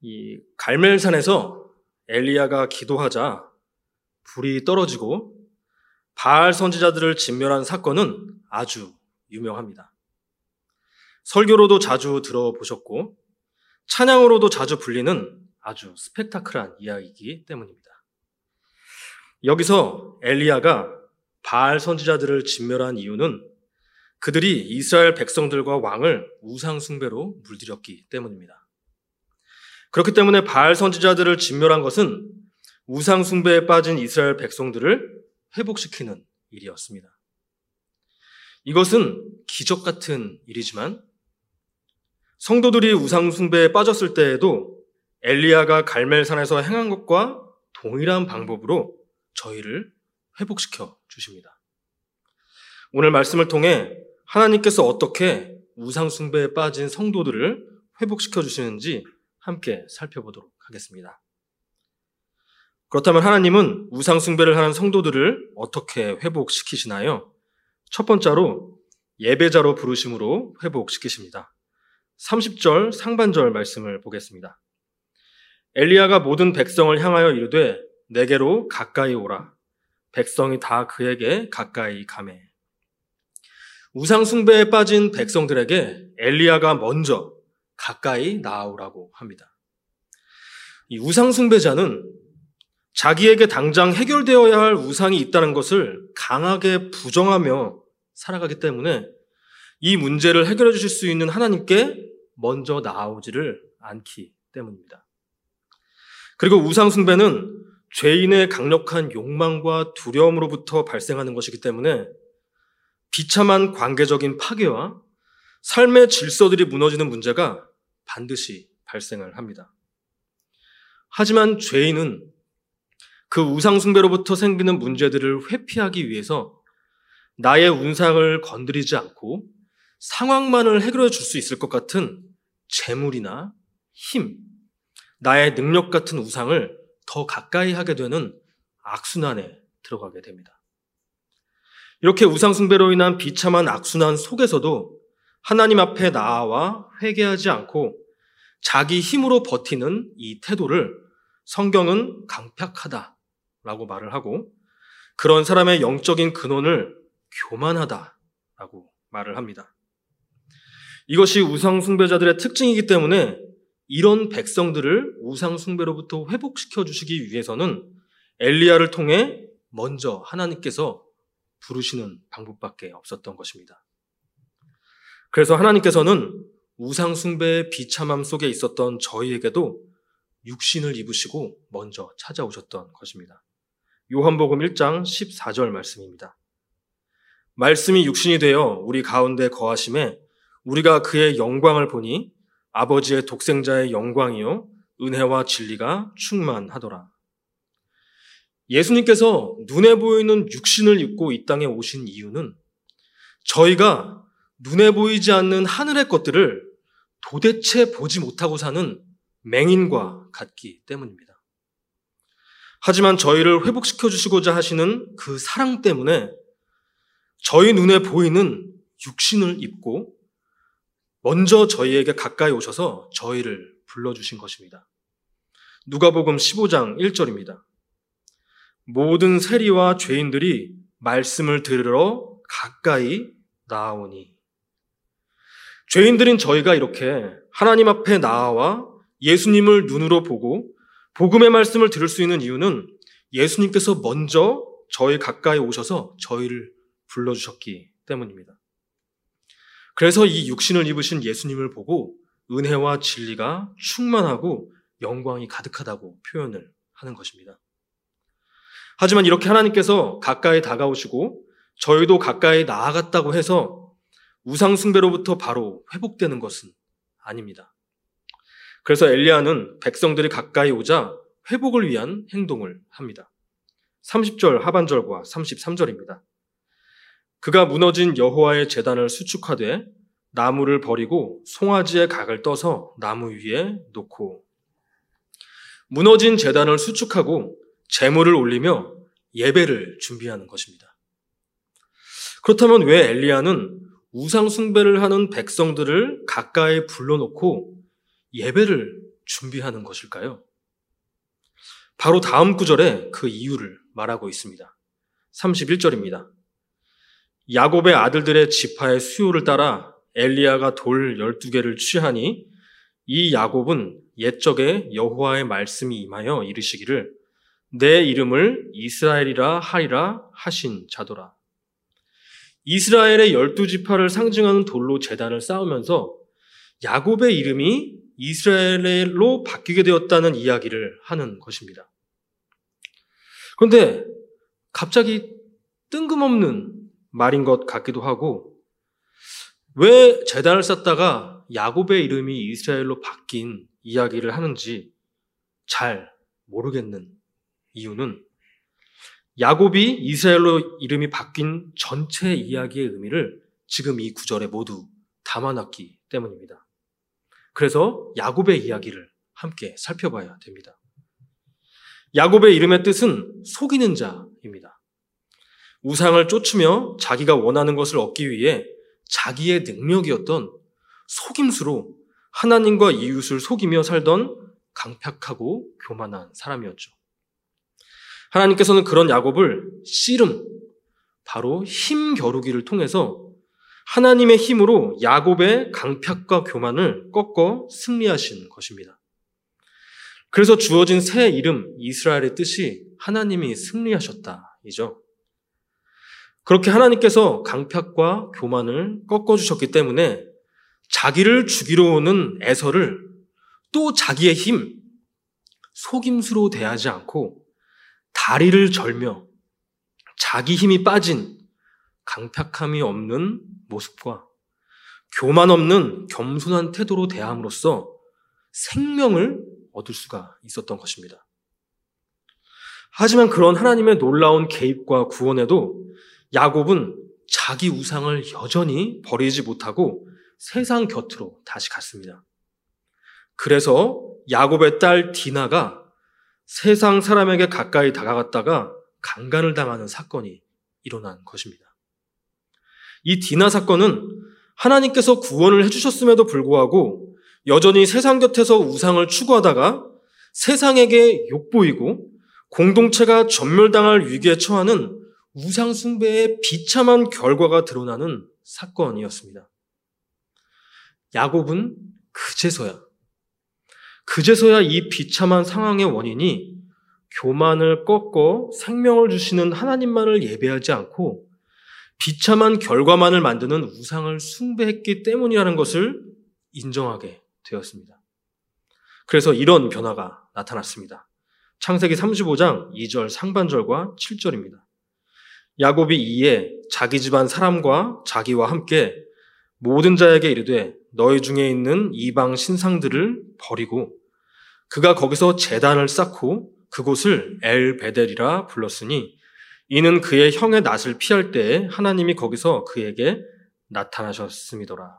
이 갈멜산에서 엘리야가 기도하자 불이 떨어지고 바알 선지자들을 진멸한 사건은 아주 유명합니다. 설교로도 자주 들어보셨고 찬양으로도 자주 불리는 아주 스펙타클한 이야기이기 때문입니다. 여기서 엘리야가 바알 선지자들을 진멸한 이유는 그들이 이스라엘 백성들과 왕을 우상 숭배로 물들였기 때문입니다. 그렇기 때문에 바알 선지자들을 진멸한 것은 우상 숭배에 빠진 이스라엘 백성들을 회복시키는 일이었습니다. 이것은 기적 같은 일이지만 성도들이 우상 숭배에 빠졌을 때에도 엘리야가 갈멜산에서 행한 것과 동일한 방법으로 저희를 회복시켜 주십니다. 오늘 말씀을 통해 하나님께서 어떻게 우상숭배에 빠진 성도들을 회복시켜 주시는지 함께 살펴보도록 하겠습니다. 그렇다면 하나님은 우상숭배를 하는 성도들을 어떻게 회복시키시나요? 첫 번째로 예배자로 부르심으로 회복시키십니다. 30절 상반절 말씀을 보겠습니다. 엘리야가 모든 백성을 향하여 이르되 내게로 가까이 오라. 백성이 다 그에게 가까이 가매. 우상 숭배에 빠진 백성들에게 엘리야가 먼저 가까이 나아오라고 합니다. 이 우상 숭배자는 자기에게 당장 해결되어야 할 우상이 있다는 것을 강하게 부정하며 살아가기 때문에 이 문제를 해결해 주실 수 있는 하나님께 먼저 나아오지를 않기 때문입니다. 그리고 우상숭배는 죄인의 강력한 욕망과 두려움으로부터 발생하는 것이기 때문에 비참한 관계적인 파괴와 삶의 질서들이 무너지는 문제가 반드시 발생을 합니다. 하지만 죄인은 그 우상숭배로부터 생기는 문제들을 회피하기 위해서 나의 운상을 건드리지 않고 상황만을 해결해 줄 수 있을 것 같은 재물이나 힘, 나의 능력 같은 우상을 더 가까이 하게 되는 악순환에 들어가게 됩니다. 이렇게 우상숭배로 인한 비참한 악순환 속에서도 하나님 앞에 나아와 회개하지 않고 자기 힘으로 버티는 이 태도를 성경은 강팍하다라고 말을 하고 그런 사람의 영적인 근원을 교만하다라고 말을 합니다. 이것이 우상숭배자들의 특징이기 때문에 이런 백성들을 우상숭배로부터 회복시켜 주시기 위해서는 엘리야를 통해 먼저 하나님께서 부르시는 방법밖에 없었던 것입니다. 그래서 하나님께서는 우상 숭배의 비참함 속에 있었던 저희에게도 육신을 입으시고 먼저 찾아오셨던 것입니다. 요한복음 1장 14절 말씀입니다. 말씀이 육신이 되어 우리 가운데 거하심에 우리가 그의 영광을 보니 아버지의 독생자의 영광이요 은혜와 진리가 충만하더라. 예수님께서 눈에 보이는 육신을 입고 이 땅에 오신 이유는 저희가 눈에 보이지 않는 하늘의 것들을 도대체 보지 못하고 사는 맹인과 같기 때문입니다. 하지만 저희를 회복시켜 주시고자 하시는 그 사랑 때문에 저희 눈에 보이는 육신을 입고 먼저 저희에게 가까이 오셔서 저희를 불러주신 것입니다. 누가복음 15장 1절입니다. 모든 세리와 죄인들이 말씀을 들으러 가까이 나아오니 죄인들인 저희가 이렇게 하나님 앞에 나아와 예수님을 눈으로 보고 복음의 말씀을 들을 수 있는 이유는 예수님께서 먼저 저희 가까이 오셔서 저희를 불러주셨기 때문입니다. 그래서 이 육신을 입으신 예수님을 보고 은혜와 진리가 충만하고 영광이 가득하다고 표현을 하는 것입니다. 하지만 이렇게 하나님께서 가까이 다가오시고 저희도 가까이 나아갔다고 해서 우상숭배로부터 바로 회복되는 것은 아닙니다. 그래서 엘리야는 백성들이 가까이 오자 회복을 위한 행동을 합니다. 30절 하반절과 33절입니다. 그가 무너진 여호와의 재단을 수축하되 나무를 버리고 송아지의 각을 떠서 나무 위에 놓고 무너진 재단을 수축하고 재물을 올리며 예배를 준비하는 것입니다. 그렇다면 왜 엘리야는 우상 숭배를 하는 백성들을 가까이 불러놓고 예배를 준비하는 것일까요? 바로 다음 구절에 그 이유를 말하고 있습니다. 31절입니다. 야곱의 아들들의 지파의 수요를 따라 엘리야가 돌 12개를 취하니 이 야곱은 옛적에 여호와의 말씀이 임하여 이르시기를 내 이름을 이스라엘이라 하리라 하신 자도라. 이스라엘의 열두 지파를 상징하는 돌로 재단을 쌓으면서 야곱의 이름이 이스라엘로 바뀌게 되었다는 이야기를 하는 것입니다. 그런데 갑자기 뜬금없는 말인 것 같기도 하고 왜 재단을 쌓다가 야곱의 이름이 이스라엘로 바뀐 이야기를 하는지 잘 모르겠는 이유는 야곱이 이스라엘로 이름이 바뀐 전체 이야기의 의미를 지금 이 구절에 모두 담아놨기 때문입니다. 그래서 야곱의 이야기를 함께 살펴봐야 됩니다. 야곱의 이름의 뜻은 속이는 자입니다. 우상을 쫓으며 자기가 원하는 것을 얻기 위해 자기의 능력이었던 속임수로 하나님과 이웃을 속이며 살던 강팍하고 교만한 사람이었죠. 하나님께서는 그런 야곱을 씨름, 바로 힘 겨루기를 통해서 하나님의 힘으로 야곱의 강팍과 교만을 꺾어 승리하신 것입니다. 그래서 주어진 새 이름 이스라엘의 뜻이 하나님이 승리하셨다이죠. 그렇게 하나님께서 강팍과 교만을 꺾어 주셨기 때문에 자기를 죽이러 오는 에서를 또 자기의 힘, 속임수로 대하지 않고 다리를 절며 자기 힘이 빠진 강팍함이 없는 모습과 교만 없는 겸손한 태도로 대함으로써 생명을 얻을 수가 있었던 것입니다. 하지만 그런 하나님의 놀라운 개입과 구원에도 야곱은 자기 우상을 여전히 버리지 못하고 세상 곁으로 다시 갔습니다. 그래서 야곱의 딸 디나가 세상 사람에게 가까이 다가갔다가 강간을 당하는 사건이 일어난 것입니다. 이 디나 사건은 하나님께서 구원을 해주셨음에도 불구하고 여전히 세상 곁에서 우상을 추구하다가 세상에게 욕보이고 공동체가 전멸당할 위기에 처하는 우상숭배의 비참한 결과가 드러나는 사건이었습니다. 야곱은 그제서야, 그제서야 이 비참한 상황의 원인이 교만을 꺾어 생명을 주시는 하나님만을 예배하지 않고 비참한 결과만을 만드는 우상을 숭배했기 때문이라는 것을 인정하게 되었습니다. 그래서 이런 변화가 나타났습니다. 창세기 35장 2절 상반절과 7절입니다. 야곱이 이에 자기 집안 사람과 자기와 함께 모든 자에게 이르되 너희 중에 있는 이방 신상들을 버리고 그가 거기서 재단을 쌓고 그곳을 엘 베델이라 불렀으니 이는 그의 형의 낯을 피할 때에 하나님이 거기서 그에게 나타나셨음이더라.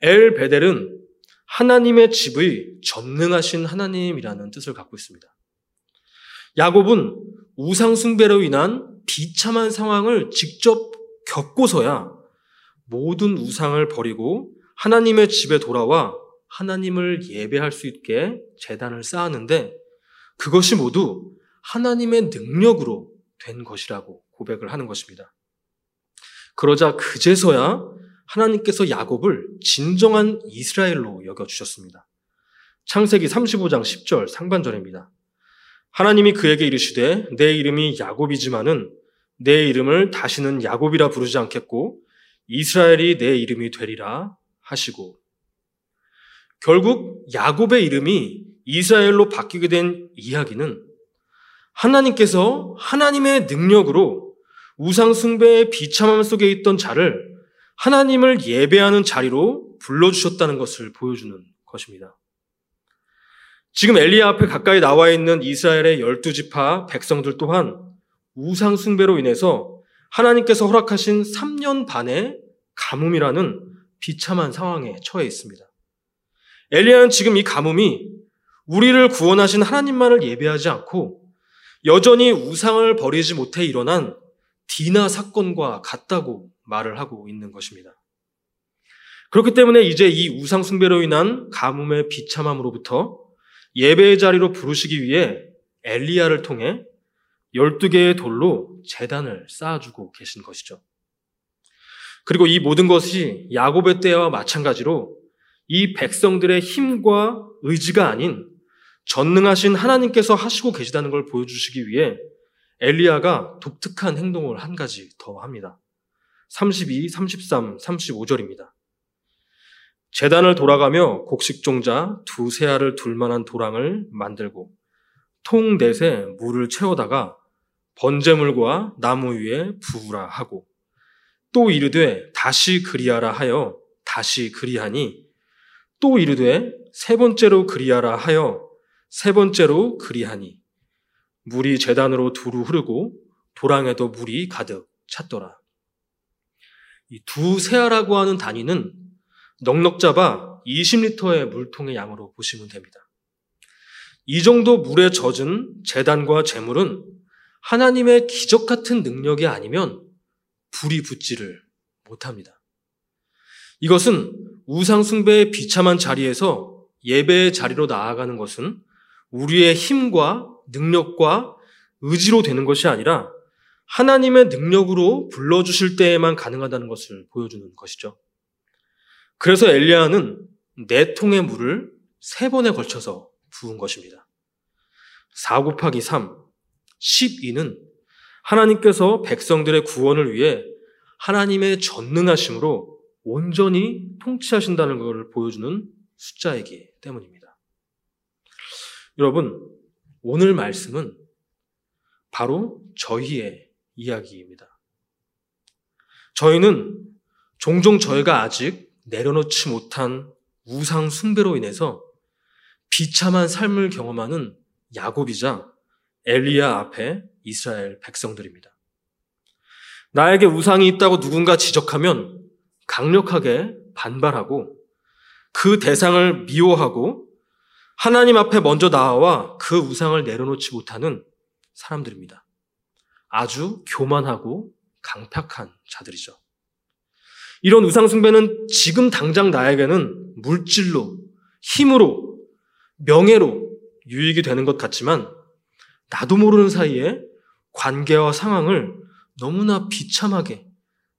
엘 베델은 하나님의 집의 전능하신 하나님이라는 뜻을 갖고 있습니다. 야곱은 우상숭배로 인한 비참한 상황을 직접 겪고서야 모든 우상을 버리고 하나님의 집에 돌아와 하나님을 예배할 수 있게 재단을 쌓았는데 그것이 모두 하나님의 능력으로 된 것이라고 고백을 하는 것입니다. 그러자 그제서야 하나님께서 야곱을 진정한 이스라엘로 여겨주셨습니다. 창세기 35장 10절 상반절입니다. 하나님이 그에게 이르시되 내 이름이 야곱이지만은 내 이름을 다시는 야곱이라 부르지 않겠고 이스라엘이 내 이름이 되리라 하시고 결국 야곱의 이름이 이스라엘로 바뀌게 된 이야기는 하나님께서 하나님의 능력으로 우상숭배의 비참함 속에 있던 자를 하나님을 예배하는 자리로 불러주셨다는 것을 보여주는 것입니다. 지금 엘리야 앞에 가까이 나와 있는 이스라엘의 열두 지파 백성들 또한 우상숭배로 인해서 하나님께서 허락하신 3년 반의 가뭄이라는 비참한 상황에 처해 있습니다. 엘리야는 지금 이 가뭄이 우리를 구원하신 하나님만을 예배하지 않고 여전히 우상을 버리지 못해 일어난 디나 사건과 같다고 말을 하고 있는 것입니다. 그렇기 때문에 이제 이 우상 숭배로 인한 가뭄의 비참함으로부터 예배의 자리로 부르시기 위해 엘리야를 통해 12개의 돌로 재단을 쌓아주고 계신 것이죠. 그리고 이 모든 것이 야곱의 때와 마찬가지로 이 백성들의 힘과 의지가 아닌 전능하신 하나님께서 하시고 계시다는 걸 보여주시기 위해 엘리야가 독특한 행동을 한 가지 더 합니다. 32, 33, 35절입니다. 재단을 돌아가며 곡식종자 두세 알을 둘 만한 도랑을 만들고 통 넷에 물을 채워다가 번제물과 나무 위에 부으라 하고 또 이르되 다시 그리하라 하여 다시 그리하니 또 이르되 세 번째로 그리하라 하여 세 번째로 그리하니 물이 재단으로 두루 흐르고 도랑에도 물이 가득 찼더라. 이 두 세아라고 하는 단위는 넉넉 잡아 20리터의 물통의 양으로 보시면 됩니다. 이 정도 물에 젖은 재단과 재물은 하나님의 기적 같은 능력이 아니면 불이 붙지를 못합니다. 이것은 우상숭배의 비참한 자리에서 예배의 자리로 나아가는 것은 우리의 힘과 능력과 의지로 되는 것이 아니라 하나님의 능력으로 불러주실 때에만 가능하다는 것을 보여주는 것이죠. 그래서 엘리야는 네 통의 물을 세 번에 걸쳐서 부은 것입니다. 4 곱하기 3, 12는 하나님께서 백성들의 구원을 위해 하나님의 전능하심으로 온전히 통치하신다는 것을 보여주는 숫자이기 때문입니다. 여러분, 오늘 말씀은 바로 저희의 이야기입니다. 저희는 종종 저희가 아직 내려놓지 못한 우상 숭배로 인해서 비참한 삶을 경험하는 야곱이자 엘리야 앞에 이스라엘 백성들입니다. 나에게 우상이 있다고 누군가 지적하면 강력하게 반발하고 그 대상을 미워하고 하나님 앞에 먼저 나와 그 우상을 내려놓지 못하는 사람들입니다. 아주 교만하고 강팍한 자들이죠. 이런 우상숭배는 지금 당장 나에게는 물질로, 힘으로, 명예로 유익이 되는 것 같지만 나도 모르는 사이에 관계와 상황을 너무나 비참하게,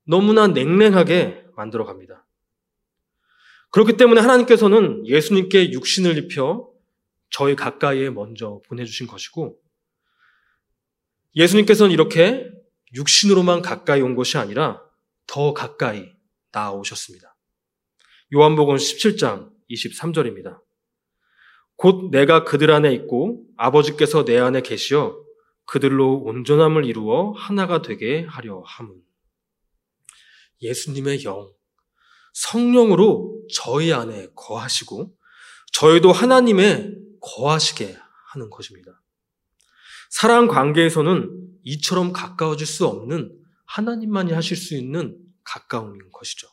너무나 냉랭하게 만들어 갑니다. 그렇기 때문에 하나님께서는 예수님께 육신을 입혀 저희 가까이에 먼저 보내주신 것이고, 예수님께서는 이렇게 육신으로만 가까이 온 것이 아니라 더 가까이 나아오셨습니다. 요한복음 17장 23절입니다. 곧 내가 그들 안에 있고 아버지께서 내 안에 계시어 그들로 온전함을 이루어 하나가 되게 하려 함은. 예수님의 영, 성령으로 저희 안에 거하시고 저희도 하나님의 거하시게 하는 것입니다. 사랑 관계에서는 이처럼 가까워질 수 없는 하나님만이 하실 수 있는 가까움인 것이죠.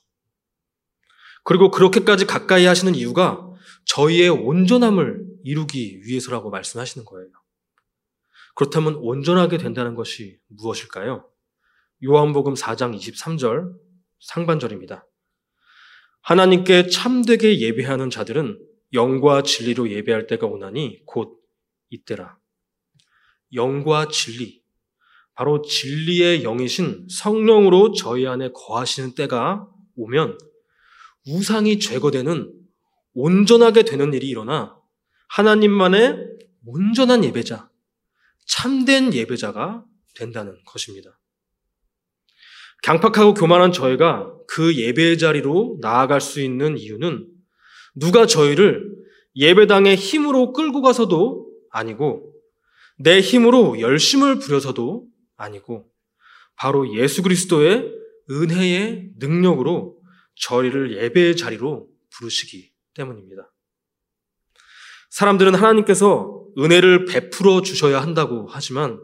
그리고 그렇게까지 가까이 하시는 이유가 저희의 온전함을 이루기 위해서라고 말씀하시는 거예요. 그렇다면 온전하게 된다는 것이 무엇일까요? 요한복음 4장 23절 상반절입니다. 하나님께 참되게 예배하는 자들은 영과 진리로 예배할 때가 오나니 곧 이때라. 영과 진리, 바로 진리의 영이신 성령으로 저희 안에 거하시는 때가 오면 우상이 제거되는 온전하게 되는 일이 일어나 하나님만의 온전한 예배자, 참된 예배자가 된다는 것입니다. 강팍하고 교만한 저희가 그 예배의 자리로 나아갈 수 있는 이유는 누가 저희를 예배당의 힘으로 끌고 가서도 아니고 내 힘으로 열심을 부려서도 아니고 바로 예수 그리스도의 은혜의 능력으로 저희를 예배의 자리로 부르시기 때문입니다. 사람들은 하나님께서 은혜를 베풀어 주셔야 한다고 하지만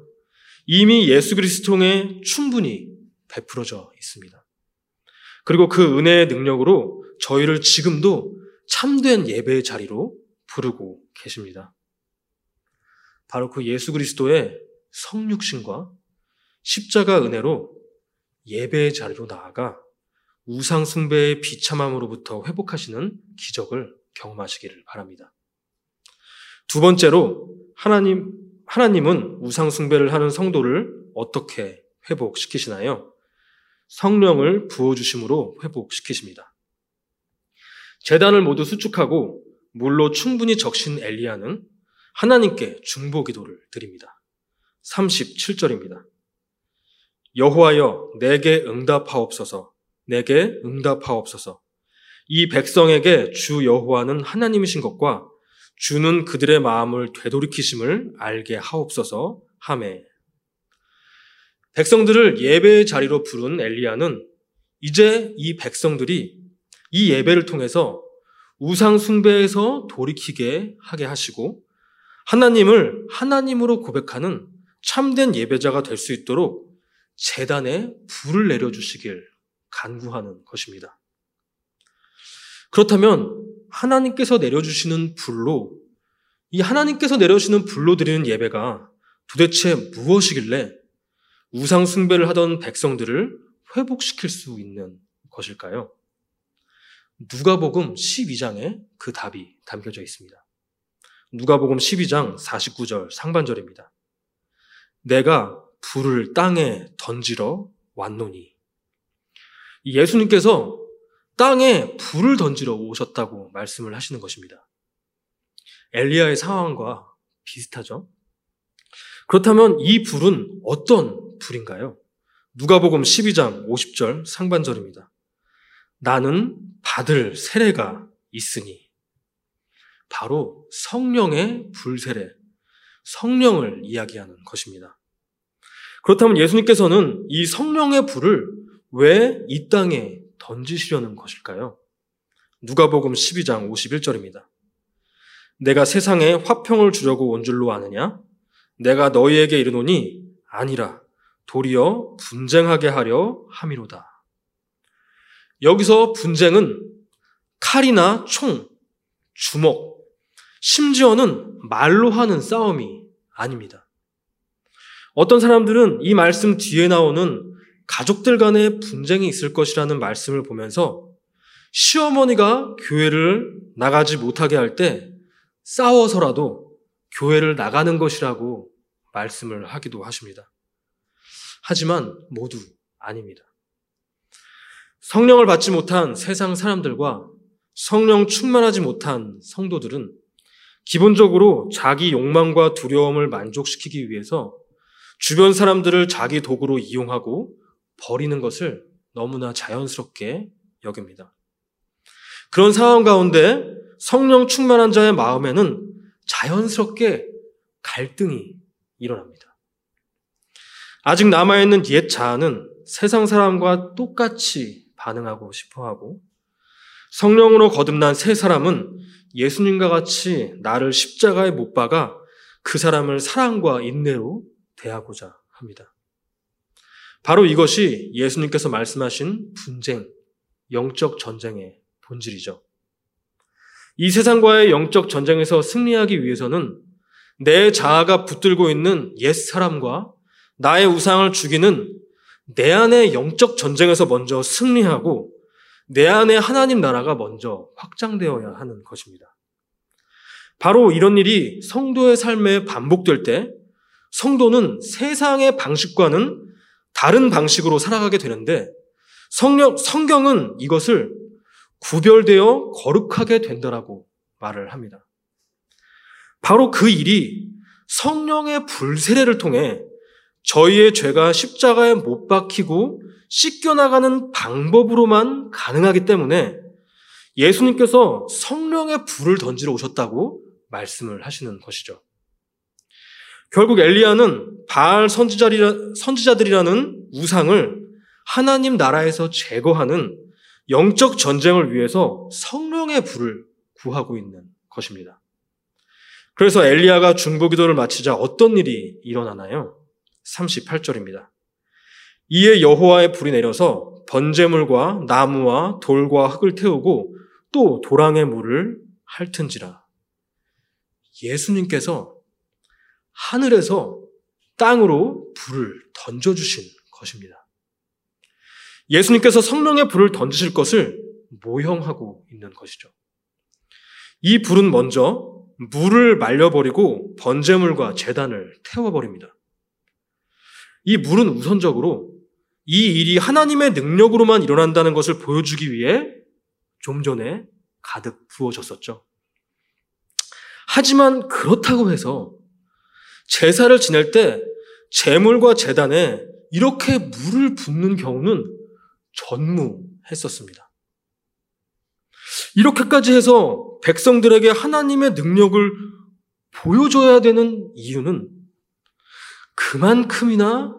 이미 예수 그리스도에 충분히 베풀어져 있습니다. 그리고 그 은혜의 능력으로 저희를 지금도 참된 예배의 자리로 부르고 계십니다. 바로 그 예수 그리스도의 성육신과 십자가 은혜로 예배의 자리로 나아가 우상숭배의 비참함으로부터 회복하시는 기적을 경험하시기를 바랍니다. 두 번째로 하나님, 하나님은 우상 숭배를 하는 성도를 어떻게 회복시키시나요? 성령을 부어 주심으로 회복시키십니다. 재단을 모두 수축하고 물로 충분히 적신 엘리야는 하나님께 중보 기도를 드립니다. 37절입니다. 여호와여 내게 응답하옵소서 내게 응답하옵소서 이 백성에게 주 여호와는 하나님이신 것과 주는 그들의 마음을 되돌이키심을 알게 하옵소서 하매 백성들을 예배의 자리로 부른 엘리야는 이제 이 백성들이 이 예배를 통해서 우상 숭배에서 돌이키게 하게 하시고 하나님을 하나님으로 고백하는 참된 예배자가 될 수 있도록 재단에 불을 내려 주시길 간구하는 것입니다. 그렇다면 하나님께서 내려주시는 불로 이 하나님께서 내려주시는 불로 드리는 예배가 도대체 무엇이길래 우상 숭배를 하던 백성들을 회복시킬 수 있는 것일까요? 누가복음 12장에 그 답이 담겨져 있습니다. 누가복음 12장 49절 상반절입니다. 내가 불을 땅에 던지러 왔노니. 예수님께서 땅에 불을 던지러 오셨다고 말씀을 하시는 것입니다. 엘리야의 상황과 비슷하죠? 그렇다면 이 불은 어떤 불인가요? 누가복음 12장 50절 상반절입니다. 나는 받을 세례가 있으니 바로 성령의 불세례, 성령을 이야기하는 것입니다. 그렇다면 예수님께서는 이 성령의 불을 왜 이 땅에 던지시려는 것일까요? 누가복음 12장 51절입니다. 내가 세상에 화평을 주려고 온 줄로 아느냐? 내가 너희에게 이르노니 아니라 도리어 분쟁하게 하려 함이로다. 여기서 분쟁은 칼이나 총, 주먹, 심지어는 말로 하는 싸움이 아닙니다. 어떤 사람들은 이 말씀 뒤에 나오는 가족들 간의 분쟁이 있을 것이라는 말씀을 보면서 시어머니가 교회를 나가지 못하게 할 때 싸워서라도 교회를 나가는 것이라고 말씀을 하기도 하십니다. 하지만 모두 아닙니다. 성령을 받지 못한 세상 사람들과 성령 충만하지 못한 성도들은 기본적으로 자기 욕망과 두려움을 만족시키기 위해서 주변 사람들을 자기 도구로 이용하고 버리는 것을 너무나 자연스럽게 여깁니다. 그런 상황 가운데 성령 충만한 자의 마음에는 자연스럽게 갈등이 일어납니다. 아직 남아있는 옛 자아는 세상 사람과 똑같이 반응하고 싶어 하고 성령으로 거듭난 새 사람은 예수님과 같이 나를 십자가에 못 박아 그 사람을 사랑과 인내로 대하고자 합니다. 바로 이것이 예수님께서 말씀하신 분쟁, 영적 전쟁의 본질이죠. 이 세상과의 영적 전쟁에서 승리하기 위해서는 내 자아가 붙들고 있는 옛 사람과 나의 우상을 죽이는 내 안의 영적 전쟁에서 먼저 승리하고 내 안에 하나님 나라가 먼저 확장되어야 하는 것입니다. 바로 이런 일이 성도의 삶에 반복될 때 성도는 세상의 방식과는 다른 방식으로 살아가게 되는데 성령, 성경은 이것을 구별되어 거룩하게 된다라고 말을 합니다. 바로 그 일이 성령의 불세례를 통해 저희의 죄가 십자가에 못 박히고 씻겨나가는 방법으로만 가능하기 때문에 예수님께서 성령의 불을 던지러 오셨다고 말씀을 하시는 것이죠. 결국 엘리야는 바알 선지자들이라는 우상을 하나님 나라에서 제거하는 영적 전쟁을 위해서 성령의 불을 구하고 있는 것입니다. 그래서 엘리야가 중보 기도를 마치자 어떤 일이 일어나나요? 38절입니다. 이에 여호와의 불이 내려서 번제물과 나무와 돌과 흙을 태우고 또 도랑의 물을 핥은지라. 예수님께서 하늘에서 땅으로 불을 던져주신 것입니다. 예수님께서 성령의 불을 던지실 것을 모형하고 있는 것이죠. 이 불은 먼저 물을 말려버리고 번제물과 재단을 태워버립니다. 이 물은 우선적으로 이 일이 하나님의 능력으로만 일어난다는 것을 보여주기 위해 좀 전에 가득 부어졌었죠. 하지만 그렇다고 해서 제사를 지낼 때 제물과 재단에 이렇게 물을 붓는 경우는 전무했었습니다. 이렇게까지 해서 백성들에게 하나님의 능력을 보여줘야 되는 이유는 그만큼이나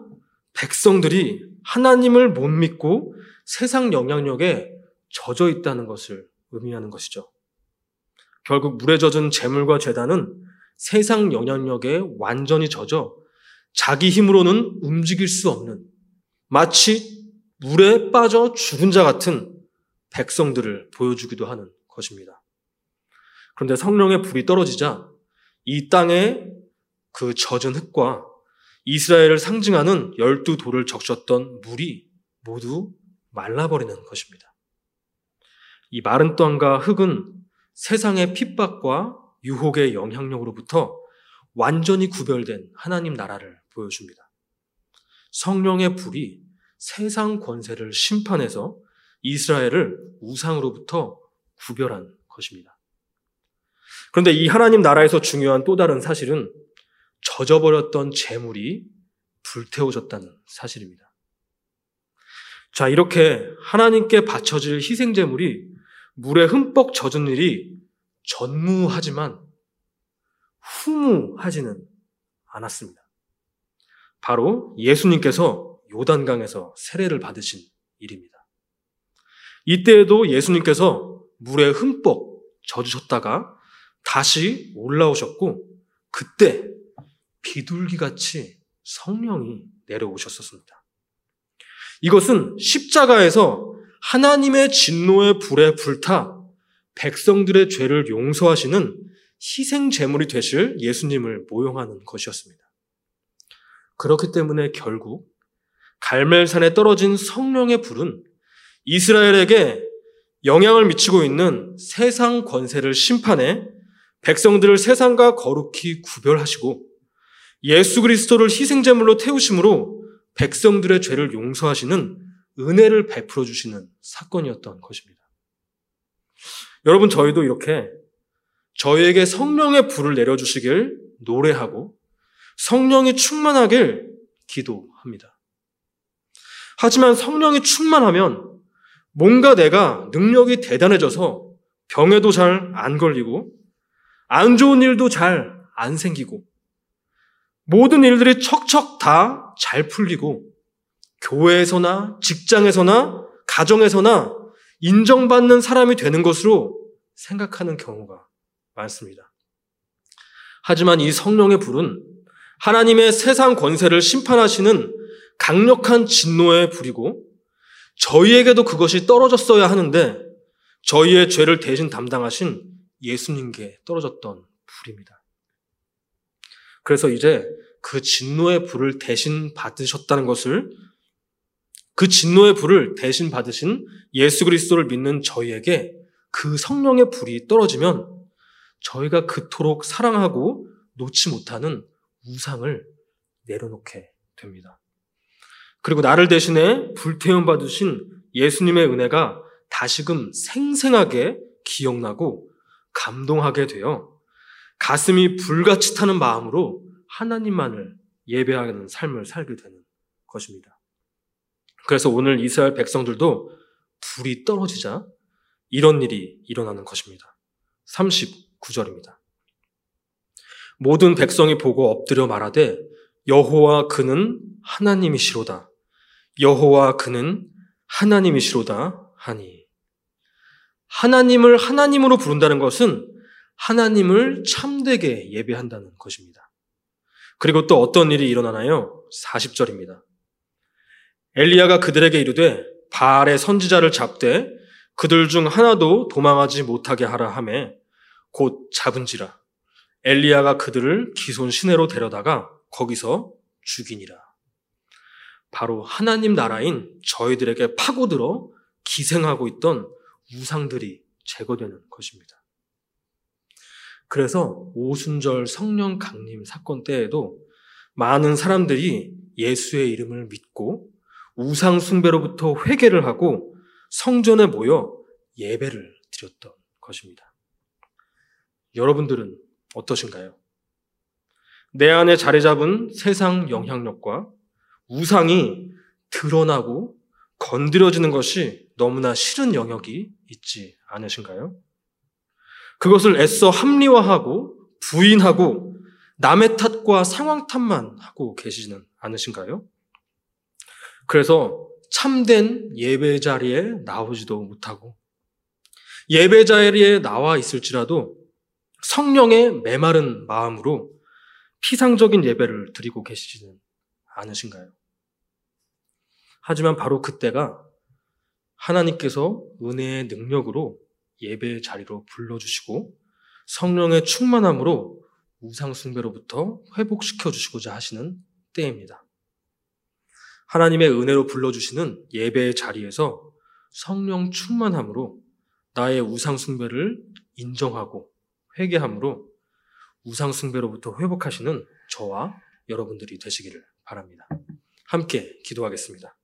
백성들이 하나님을 못 믿고 세상 영향력에 젖어 있다는 것을 의미하는 것이죠. 결국 물에 젖은 재물과 재단은 세상 영향력에 완전히 젖어 자기 힘으로는 움직일 수 없는 마치 물에 빠져 죽은 자 같은 백성들을 보여주기도 하는 것입니다. 그런데 성령의 불이 떨어지자 이 땅에 그 젖은 흙과 이스라엘을 상징하는 열두 돌을 적셨던 물이 모두 말라버리는 것입니다. 이 마른 땅과 흙은 세상의 핍박과 유혹의 영향력으로부터 완전히 구별된 하나님 나라를 보여줍니다. 성령의 불이 세상 권세를 심판해서 이스라엘을 우상으로부터 구별한 것입니다. 그런데 이 하나님 나라에서 중요한 또 다른 사실은 젖어버렸던 재물이 불태워졌다는 사실입니다. 자, 이렇게 하나님께 바쳐질 희생재물이 물에 흠뻑 젖은 일이 전무하지만 후무하지는 않았습니다. 바로 예수님께서 요단강에서 세례를 받으신 일입니다. 이때에도 예수님께서 물에 흠뻑 젖으셨다가 다시 올라오셨고 그때 비둘기 같이 성령이 내려오셨었습니다. 이것은 십자가에서 하나님의 진노의 불에 불타 백성들의 죄를 용서하시는 희생 제물이 되실 예수님을 모형하는 것이었습니다. 그렇기 때문에 결국 갈멜산에 떨어진 성령의 불은 이스라엘에게 영향을 미치고 있는 세상 권세를 심판해 백성들을 세상과 거룩히 구별하시고 예수 그리스도를 희생 제물로 태우심으로 백성들의 죄를 용서하시는 은혜를 베풀어 주시는 사건이었던 것입니다. 여러분 저희도 이렇게 저희에게 성령의 불을 내려주시길 노래하고 성령이 충만하길 기도합니다. 하지만 성령이 충만하면 뭔가 내가 능력이 대단해져서 병에도 잘 안 걸리고 안 좋은 일도 잘 안 생기고 모든 일들이 척척 다 잘 풀리고 교회에서나 직장에서나 가정에서나 인정받는 사람이 되는 것으로 생각하는 경우가 많습니다. 하지만 이 성령의 불은 하나님의 세상 권세를 심판하시는 강력한 진노의 불이고 저희에게도 그것이 떨어졌어야 하는데 저희의 죄를 대신 담당하신 예수님께 떨어졌던 불입니다. 그래서 이제 그 진노의 불을 대신 받으셨다는 것을 그 진노의 불을 대신 받으신 예수 그리스도를 믿는 저희에게 그 성령의 불이 떨어지면 저희가 그토록 사랑하고 놓지 못하는 우상을 내려놓게 됩니다. 그리고 나를 대신해 불태움 받으신 예수님의 은혜가 다시금 생생하게 기억나고 감동하게 되어 가슴이 불같이 타는 마음으로 하나님만을 예배하는 삶을 살게 되는 것입니다. 그래서 오늘 이스라엘 백성들도 불이 떨어지자 이런 일이 일어나는 것입니다. 39절입니다. 모든 백성이 보고 엎드려 말하되 여호와 그는 하나님이시로다. 여호와 그는 하나님이시로다 하니 하나님을 하나님으로 부른다는 것은 하나님을 참되게 예배한다는 것입니다. 그리고 또 어떤 일이 일어나나요? 40절입니다. 엘리야가 그들에게 이르되 바알의 선지자를 잡되 그들 중 하나도 도망하지 못하게 하라 하매 곧 잡은지라 엘리야가 그들을 기손 시내로 데려다가 거기서 죽이니라. 바로 하나님 나라인 저희들에게 파고들어 기생하고 있던 우상들이 제거되는 것입니다. 그래서 오순절 성령 강림 사건 때에도 많은 사람들이 예수의 이름을 믿고 우상 숭배로부터 회개를 하고 성전에 모여 예배를 드렸던 것입니다. 여러분들은 어떠신가요? 내 안에 자리 잡은 세상 영향력과 우상이 드러나고 건드려지는 것이 너무나 싫은 영역이 있지 않으신가요? 그것을 애써 합리화하고 부인하고 남의 탓과 상황 탓만 하고 계시지는 않으신가요? 그래서 참된 예배 자리에 나오지도 못하고 예배 자리에 나와 있을지라도 성령의 메마른 마음으로 피상적인 예배를 드리고 계시지는 않으신가요? 하지만 바로 그때가 하나님께서 은혜의 능력으로 예배의 자리로 불러주시고 성령의 충만함으로 우상숭배로부터 회복시켜 주시고자 하시는 때입니다. 하나님의 은혜로 불러주시는 예배의 자리에서 성령 충만함으로 나의 우상숭배를 인정하고 회개함으로 우상숭배로부터 회복하시는 저와 여러분들이 되시기를 바랍니다. 함께 기도하겠습니다.